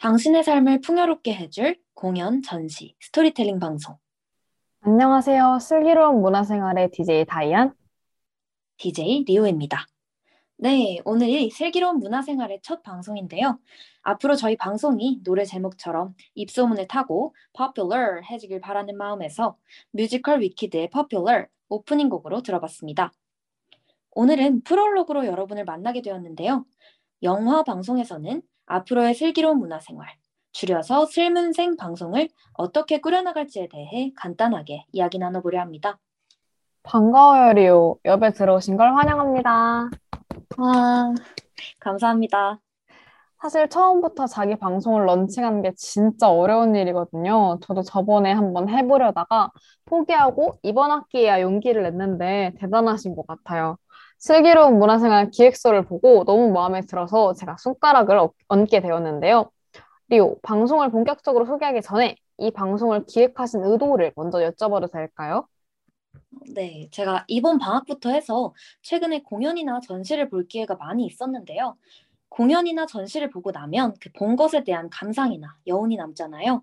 당신의 삶을 풍요롭게 해줄 공연, 전시, 스토리텔링 방송. 안녕하세요. 슬기로운 문화생활의 DJ 다이안. DJ 리오입니다. 네, 오늘이 슬기로운 문화생활의 첫 방송인데요. 앞으로 저희 방송이 노래 제목처럼 입소문을 타고 popular 해지길 바라는 마음에서 뮤지컬 위키드의 popular 오프닝 곡으로 들어봤습니다. 오늘은 프롤로그로 여러분을 만나게 되었는데요. 영화 방송에서는 앞으로의 슬기로운 문화생활, 줄여서 슬문생 방송을 어떻게 꾸려나갈지에 대해 간단하게 이야기 나눠보려 합니다. 반가워요, 리오. 옆에 들어오신 걸 환영합니다. 와, 감사합니다. 사실 처음부터 자기 방송을 런칭하는 게 진짜 어려운 일이거든요. 저도 저번에 한번 해보려다가 포기하고 이번 학기에야 용기를 냈는데 대단하신 것 같아요. 슬기로운 문화생활 기획서를 보고 너무 마음에 들어서 제가 손가락을 얹- 얹게 되었는데요. 리오, 방송을 본격적으로 소개하기 전에 이 방송을 기획하신 의도를 먼저 여쭤봐도 될까요? 네, 제가 이번 방학부터 해서 최근에 공연이나 전시를 볼 기회가 많이 있었는데요. 공연이나 전시를 보고 나면 그 본 것에 대한 감상이나 여운이 남잖아요.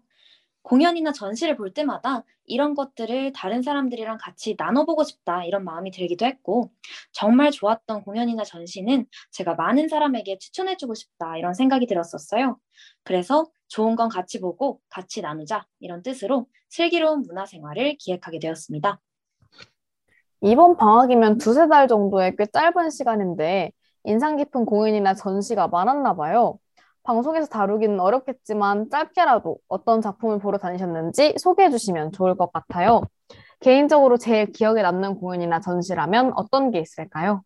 공연이나 전시를 볼 때마다 이런 것들을 다른 사람들이랑 같이 나눠보고 싶다 이런 마음이 들기도 했고 정말 좋았던 공연이나 전시는 제가 많은 사람에게 추천해주고 싶다 이런 생각이 들었었어요. 그래서 좋은 건 같이 보고 같이 나누자 이런 뜻으로 슬기로운 문화생활을 기획하게 되었습니다. 이번 방학이면 두세 달 정도의 꽤 짧은 시간인데 인상 깊은 공연이나 전시가 많았나 봐요. 방송에서 다루기는 어렵겠지만 짧게라도 어떤 작품을 보러 다니셨는지 소개해 주시면 좋을 것 같아요. 개인적으로 제일 기억에 남는 공연이나 전시라면 어떤 게 있을까요?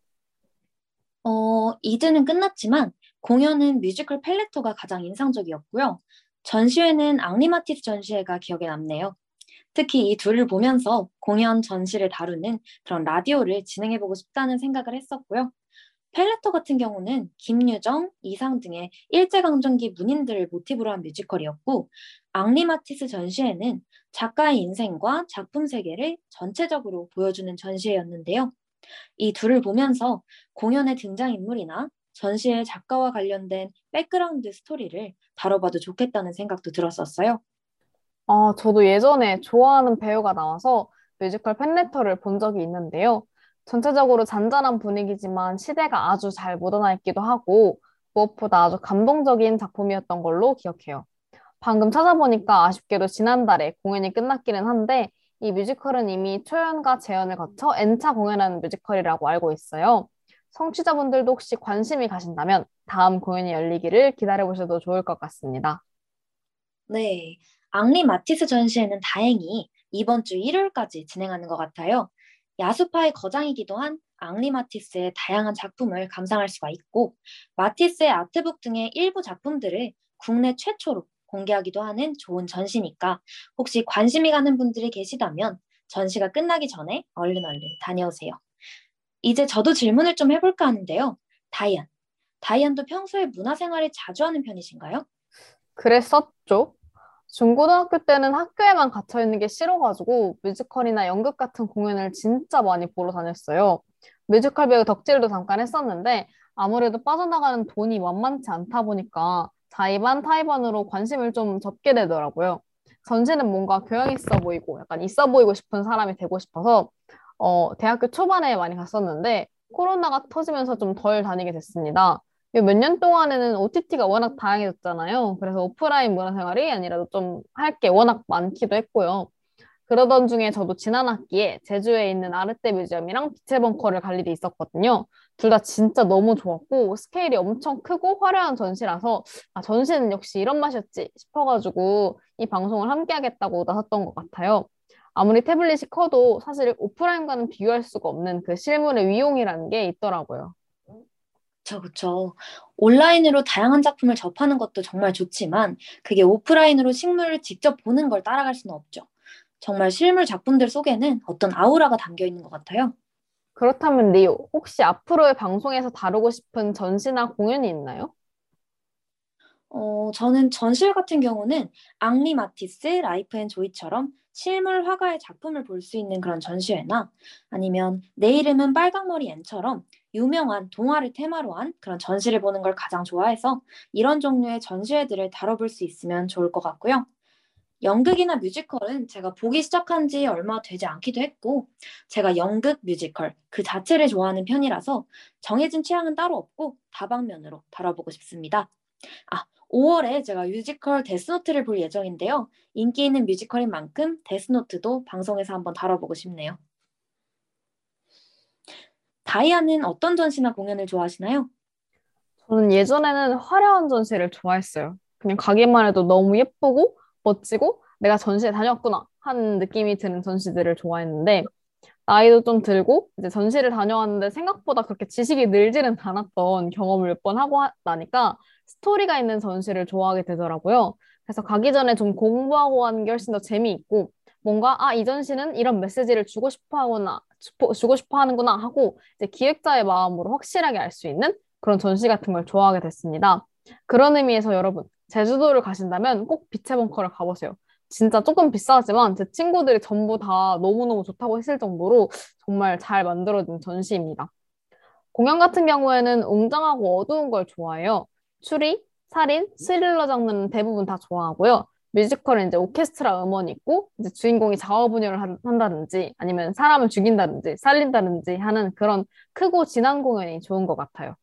어, 이제는 끝났지만 공연은 뮤지컬 팬레터가 가장 인상적이었고요. 전시회는 앙리 마티스 전시회가 기억에 남네요. 특히 이 둘을 보면서 공연 전시를 다루는 그런 라디오를 진행해보고 싶다는 생각을 했었고요. 팬레터 같은 경우는 김유정, 이상 등의 일제강점기 문인들을 모티브로 한 뮤지컬이었고, 앙리 마티스 전시회는 작가의 인생과 작품 세계를 전체적으로 보여주는 전시회였는데요. 이 둘을 보면서 공연의 등장인물이나 전시의 작가와 관련된 백그라운드 스토리를 다뤄봐도 좋겠다는 생각도 들었었어요. 아, 저도 예전에 좋아하는 배우가 나와서 뮤지컬 팬레터를 본 적이 있는데요. 전체적으로 잔잔한 분위기지만 시대가 아주 잘 묻어나 있기도 하고 무엇보다 아주 감동적인 작품이었던 걸로 기억해요. 방금 찾아보니까 아쉽게도 지난달에 공연이 끝났기는 한데 이 뮤지컬은 이미 초연과 재연을 거쳐 N차 공연하는 뮤지컬이라고 알고 있어요. 청취자분들도 혹시 관심이 가신다면 다음 공연이 열리기를 기다려보셔도 좋을 것 같습니다. 네, 앙리 마티스 전시회는 다행히 이번 주 일요일까지 진행하는 것 같아요. 야수파의 거장이기도 한 앙리 마티스의 다양한 작품을 감상할 수가 있고, 마티스의 아트북 등의 일부 작품들을 국내 최초로 공개하기도 하는 좋은 전시니까 혹시 관심이 가는 분들이 계시다면 전시가 끝나기 전에 얼른 얼른 다녀오세요. 이제 저도 질문을 좀 해볼까 하는데요. 다이안, 다이안도 평소에 문화생활을 자주 하는 편이신가요? 그랬었죠. 중고등학교 때는 학교에만 갇혀 있는 게 싫어가지고 뮤지컬이나 연극 같은 공연을 진짜 많이 보러 다녔어요. 뮤지컬 배우 덕질도 잠깐 했었는데 아무래도 빠져나가는 돈이 만만치 않다 보니까 자의반 타의반으로 관심을 좀 접게 되더라고요. 전시는 뭔가 교양 있어 보이고 약간 있어 보이고 싶은 사람이 되고 싶어서 어, 대학교 초반에 많이 갔었는데 코로나가 터지면서 좀 덜 다니게 됐습니다. 몇 년 동안에는 OTT가 워낙 다양해졌잖아요. 그래서 오프라인 문화생활이 아니라도 좀할 게 워낙 많기도 했고요. 그러던 중에 저도 지난 학기에 제주에 있는 아르떼 뮤지엄이랑 빛의 벙커를 갈 일이 있었거든요. 둘 다 진짜 너무 좋았고 스케일이 엄청 크고 화려한 전시라서 아, 전시는 역시 이런 맛이었지 싶어가지고 이 방송을 함께 하겠다고 나섰던 것 같아요. 아무리 태블릿이 커도 사실 오프라인과는 비교할 수가 없는 그 실물의 위용이라는 게 있더라고요. 그쵸, 그쵸. 온라인으로 다양한 작품을 접하는 것도 정말 좋지만 그게 오프라인으로 식물을 직접 보는 걸 따라갈 수는 없죠. 정말 실물 작품들 속에는 어떤 아우라가 담겨 있는 것 같아요. 그렇다면 리오, 혹시 앞으로의 방송에서 다루고 싶은 전시나 공연이 있나요? 어, 저는 전시회 같은 경우는 앙리 마티스, Life and Joy처럼 실물 화가의 작품을 볼 수 있는 그런 전시회나 아니면 내 이름은 빨강머리 앤처럼 유명한 동화를 테마로 한 그런 전시를 보는 걸 가장 좋아해서 이런 종류의 전시회들을 다뤄볼 수 있으면 좋을 것 같고요. 연극이나 뮤지컬은 제가 보기 시작한 지 얼마 되지 않기도 했고, 제가 연극, 뮤지컬 그 자체를 좋아하는 편이라서 정해진 취향은 따로 없고 다방면으로 다뤄보고 싶습니다. 아, 5월에 제가 뮤지컬 데스노트를 볼 예정인데요. 인기 있는 뮤지컬인 만큼 데스노트도 방송에서 한번 다뤄보고 싶네요. 다이아는 어떤 전시나 공연을 좋아하시나요? 저는 예전에는 화려한 전시를 좋아했어요. 그냥 가기만 해도 너무 예쁘고 멋지고 내가 전시에 다녔구나 하는 느낌이 드는 전시들을 좋아했는데 나이도 좀 들고 이제 전시를 다녀왔는데 생각보다 그렇게 지식이 늘지는 않았던 경험을 몇 번 하고 나니까 스토리가 있는 전시를 좋아하게 되더라고요. 그래서 가기 전에 좀 공부하고 하는 게 훨씬 더 재미있고 뭔가 아, 이 전시는 이런 메시지를 주고 싶어 하거나 주고 싶어 하는구나 하고 이제 기획자의 마음으로 확실하게 알 수 있는 그런 전시 같은 걸 좋아하게 됐습니다. 그런 의미에서 여러분 제주도를 가신다면 꼭 빛의 벙커를 가보세요. 진짜 조금 비싸지만 제 친구들이 전부 다 너무너무 좋다고 했을 정도로 정말 잘 만들어진 전시입니다. 공연 같은 경우에는 웅장하고 어두운 걸 좋아해요. 추리, 살인, 스릴러 장르는 대부분 다 좋아하고요. 뮤지컬은 이제 오케스트라 음원이 있고 이제 주인공이 자아 분열을 한다든지 아니면 사람을 죽인다든지 살린다든지 하는 그런 크고 진한 공연이 좋은 것 같아요.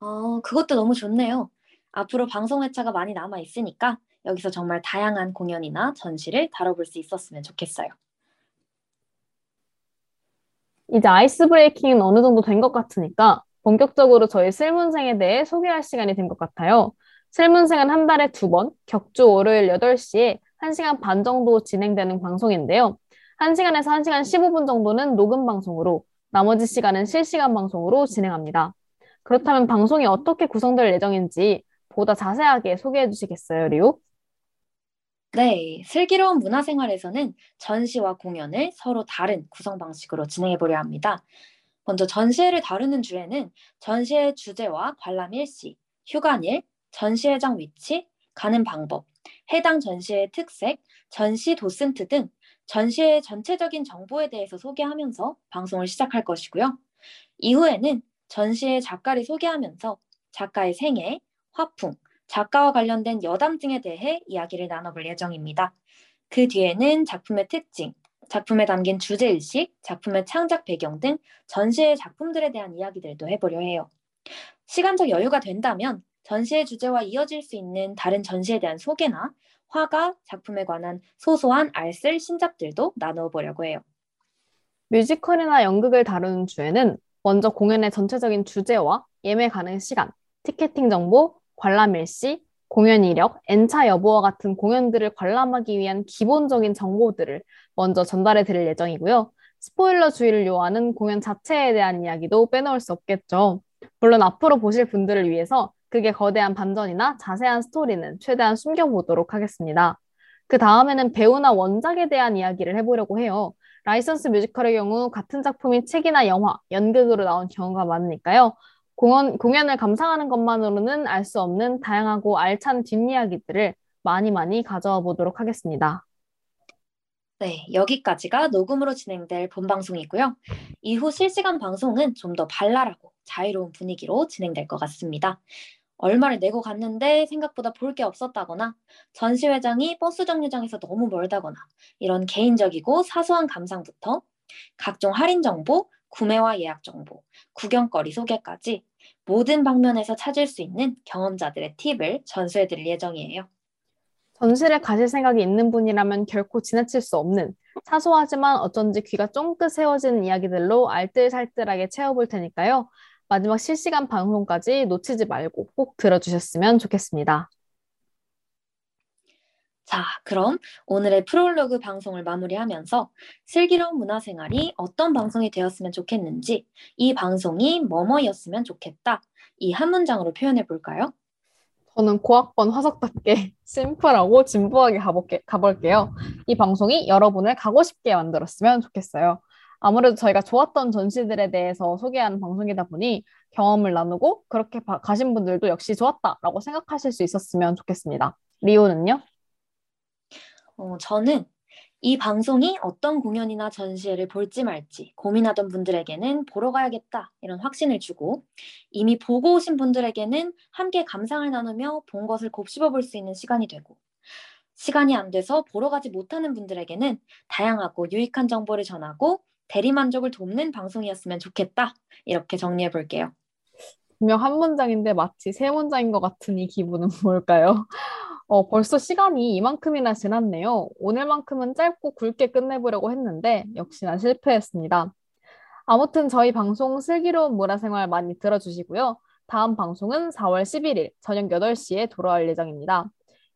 어, 그것도 너무 좋네요. 앞으로 방송 회차가 많이 남아 있으니까 여기서 정말 다양한 공연이나 전시를 다뤄볼 수 있었으면 좋겠어요. 이제 아이스 브레이킹은 어느 정도 된 것 같으니까 본격적으로 저희 슬문생에 대해 소개할 시간이 된 것 같아요. 슬문생은 한 달에 두 번, 격주 월요일 8시에 1시간 반 정도 진행되는 방송인데요. 1시간에서 1시간 15분 정도는 녹음 방송으로, 나머지 시간은 실시간 방송으로 진행합니다. 그렇다면 방송이 어떻게 구성될 예정인지 보다 자세하게 소개해 주시겠어요, 리우? 네, 슬기로운 문화생활에서는 전시와 공연을 서로 다른 구성 방식으로 진행해 보려 합니다. 먼저 전시회를 다루는 주에는 전시회 주제와 관람 일시, 휴관일, 전시회장 위치, 가는 방법, 해당 전시의 특색, 전시 도슨트 등 전시의 전체적인 정보에 대해서 소개하면서 방송을 시작할 것이고요. 이후에는 전시의 작가를 소개하면서 작가의 생애, 화풍, 작가와 관련된 여담 등에 대해 이야기를 나눠볼 예정입니다. 그 뒤에는 작품의 특징, 작품에 담긴 주제의식, 작품의 창작 배경 등 전시의 작품들에 대한 이야기들도 해보려 해요. 시간적 여유가 된다면 전시의 주제와 이어질 수 있는 다른 전시에 대한 소개나 화가, 작품에 관한 소소한 알쓸 신작들도 나누어 보려고 해요. 뮤지컬이나 연극을 다루는 주에는 먼저 공연의 전체적인 주제와 예매 가능 시간, 티켓팅 정보, 관람 일시, 공연 이력, N차 여부와 같은 공연들을 관람하기 위한 기본적인 정보들을 먼저 전달해 드릴 예정이고요. 스포일러 주의를 요하는 공연 자체에 대한 이야기도 빼놓을 수 없겠죠. 물론 앞으로 보실 분들을 위해서 그게 거대한 반전이나 자세한 스토리는 최대한 숨겨보도록 하겠습니다. 그 다음에는 배우나 원작에 대한 이야기를 해보려고 해요. 라이선스 뮤지컬의 경우 같은 작품이 책이나 영화, 연극으로 나온 경우가 많으니까요. 공연, 공연을 감상하는 것만으로는 알 수 없는 다양하고 알찬 뒷이야기들을 많이 많이 가져와 보도록 하겠습니다. 네, 여기까지가 녹음으로 진행될 본방송이고요. 이후 실시간 방송은 좀 더 발랄하고 자유로운 분위기로 진행될 것 같습니다. 얼마를 내고 갔는데 생각보다 볼 게 없었다거나 전시회장이 버스 정류장에서 너무 멀다거나 이런 개인적이고 사소한 감상부터 각종 할인 정보, 구매와 예약 정보, 구경거리 소개까지 모든 방면에서 찾을 수 있는 경험자들의 팁을 전수해 드릴 예정이에요. 전시를 가실 생각이 있는 분이라면 결코 지나칠 수 없는 사소하지만 어쩐지 귀가 쫑긋 세워지는 이야기들로 알뜰살뜰하게 채워볼 테니까요. 마지막 실시간 방송까지 놓치지 말고 꼭 들어주셨으면 좋겠습니다. 자, 그럼 오늘의 프롤로그 방송을 마무리하면서 슬기로운 문화생활이 어떤 방송이 되었으면 좋겠는지, 이 방송이 뭐뭐였으면 좋겠다, 이 한 문장으로 표현해 볼까요? 저는 고학번 화석답게 심플하고 진부하게 가볼게, 가볼게요. 이 방송이 여러분을 가고 싶게 만들었으면 좋겠어요. 아무래도 저희가 좋았던 전시들에 대해서 소개하는 방송이다 보니 경험을 나누고 그렇게 가신 분들도 역시 좋았다라고 생각하실 수 있었으면 좋겠습니다. 리오는요? 어, 저는 이 방송이 어떤 공연이나 전시회를 볼지 말지 고민하던 분들에게는 보러 가야겠다 이런 확신을 주고 이미 보고 오신 분들에게는 함께 감상을 나누며 본 것을 곱씹어 볼 수 있는 시간이 되고 시간이 안 돼서 보러 가지 못하는 분들에게는 다양하고 유익한 정보를 전하고 대리만족을 돕는 방송이었으면 좋겠다. 이렇게 정리해 볼게요. 분명 한 문장인데 마치 세 문장인 것 같은 이 기분은 뭘까요? 어, 벌써 시간이 이만큼이나 지났네요. 오늘만큼은 짧고 굵게 끝내보려고 했는데 역시나 실패했습니다. 아무튼 저희 방송 슬기로운 문화생활 많이 들어주시고요. 다음 방송은 4월 11일 저녁 8시에 돌아올 예정입니다.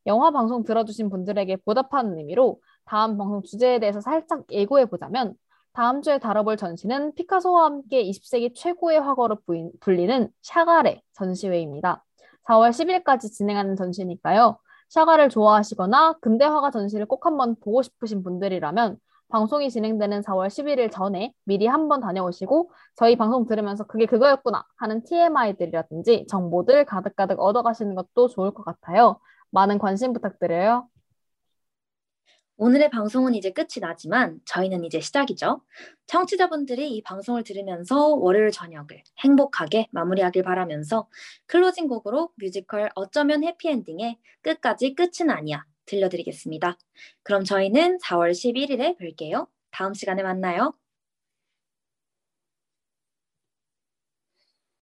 영화 방송 들어주신 분들에게 보답하는 의미로 다음 방송 주제에 대해서 살짝 예고해 보자면 다음 주에 다뤄볼 전시는 피카소와 함께 20세기 최고의 화가로 불리는 샤가레 전시회입니다. 4월 10일까지 진행하는 전시니까요. 샤가를 좋아하시거나 근대화가 전시를 꼭 한번 보고 싶으신 분들이라면 방송이 진행되는 4월 11일 전에 미리 한번 다녀오시고 저희 방송 들으면서 그게 그거였구나 하는 TMI들이라든지 정보들 가득가득 얻어가시는 것도 좋을 것 같아요. 많은 관심 부탁드려요. 오늘의 방송은 이제 끝이 나지만 저희는 이제 시작이죠. 청취자분들이 이 방송을 들으면서 월요일 저녁을 행복하게 마무리하길 바라면서 클로징 곡으로 뮤지컬 어쩌면 해피엔딩의 끝까지 끝은 아니야 들려드리겠습니다. 그럼 저희는 4월 11일에 뵐게요. 다음 시간에 만나요.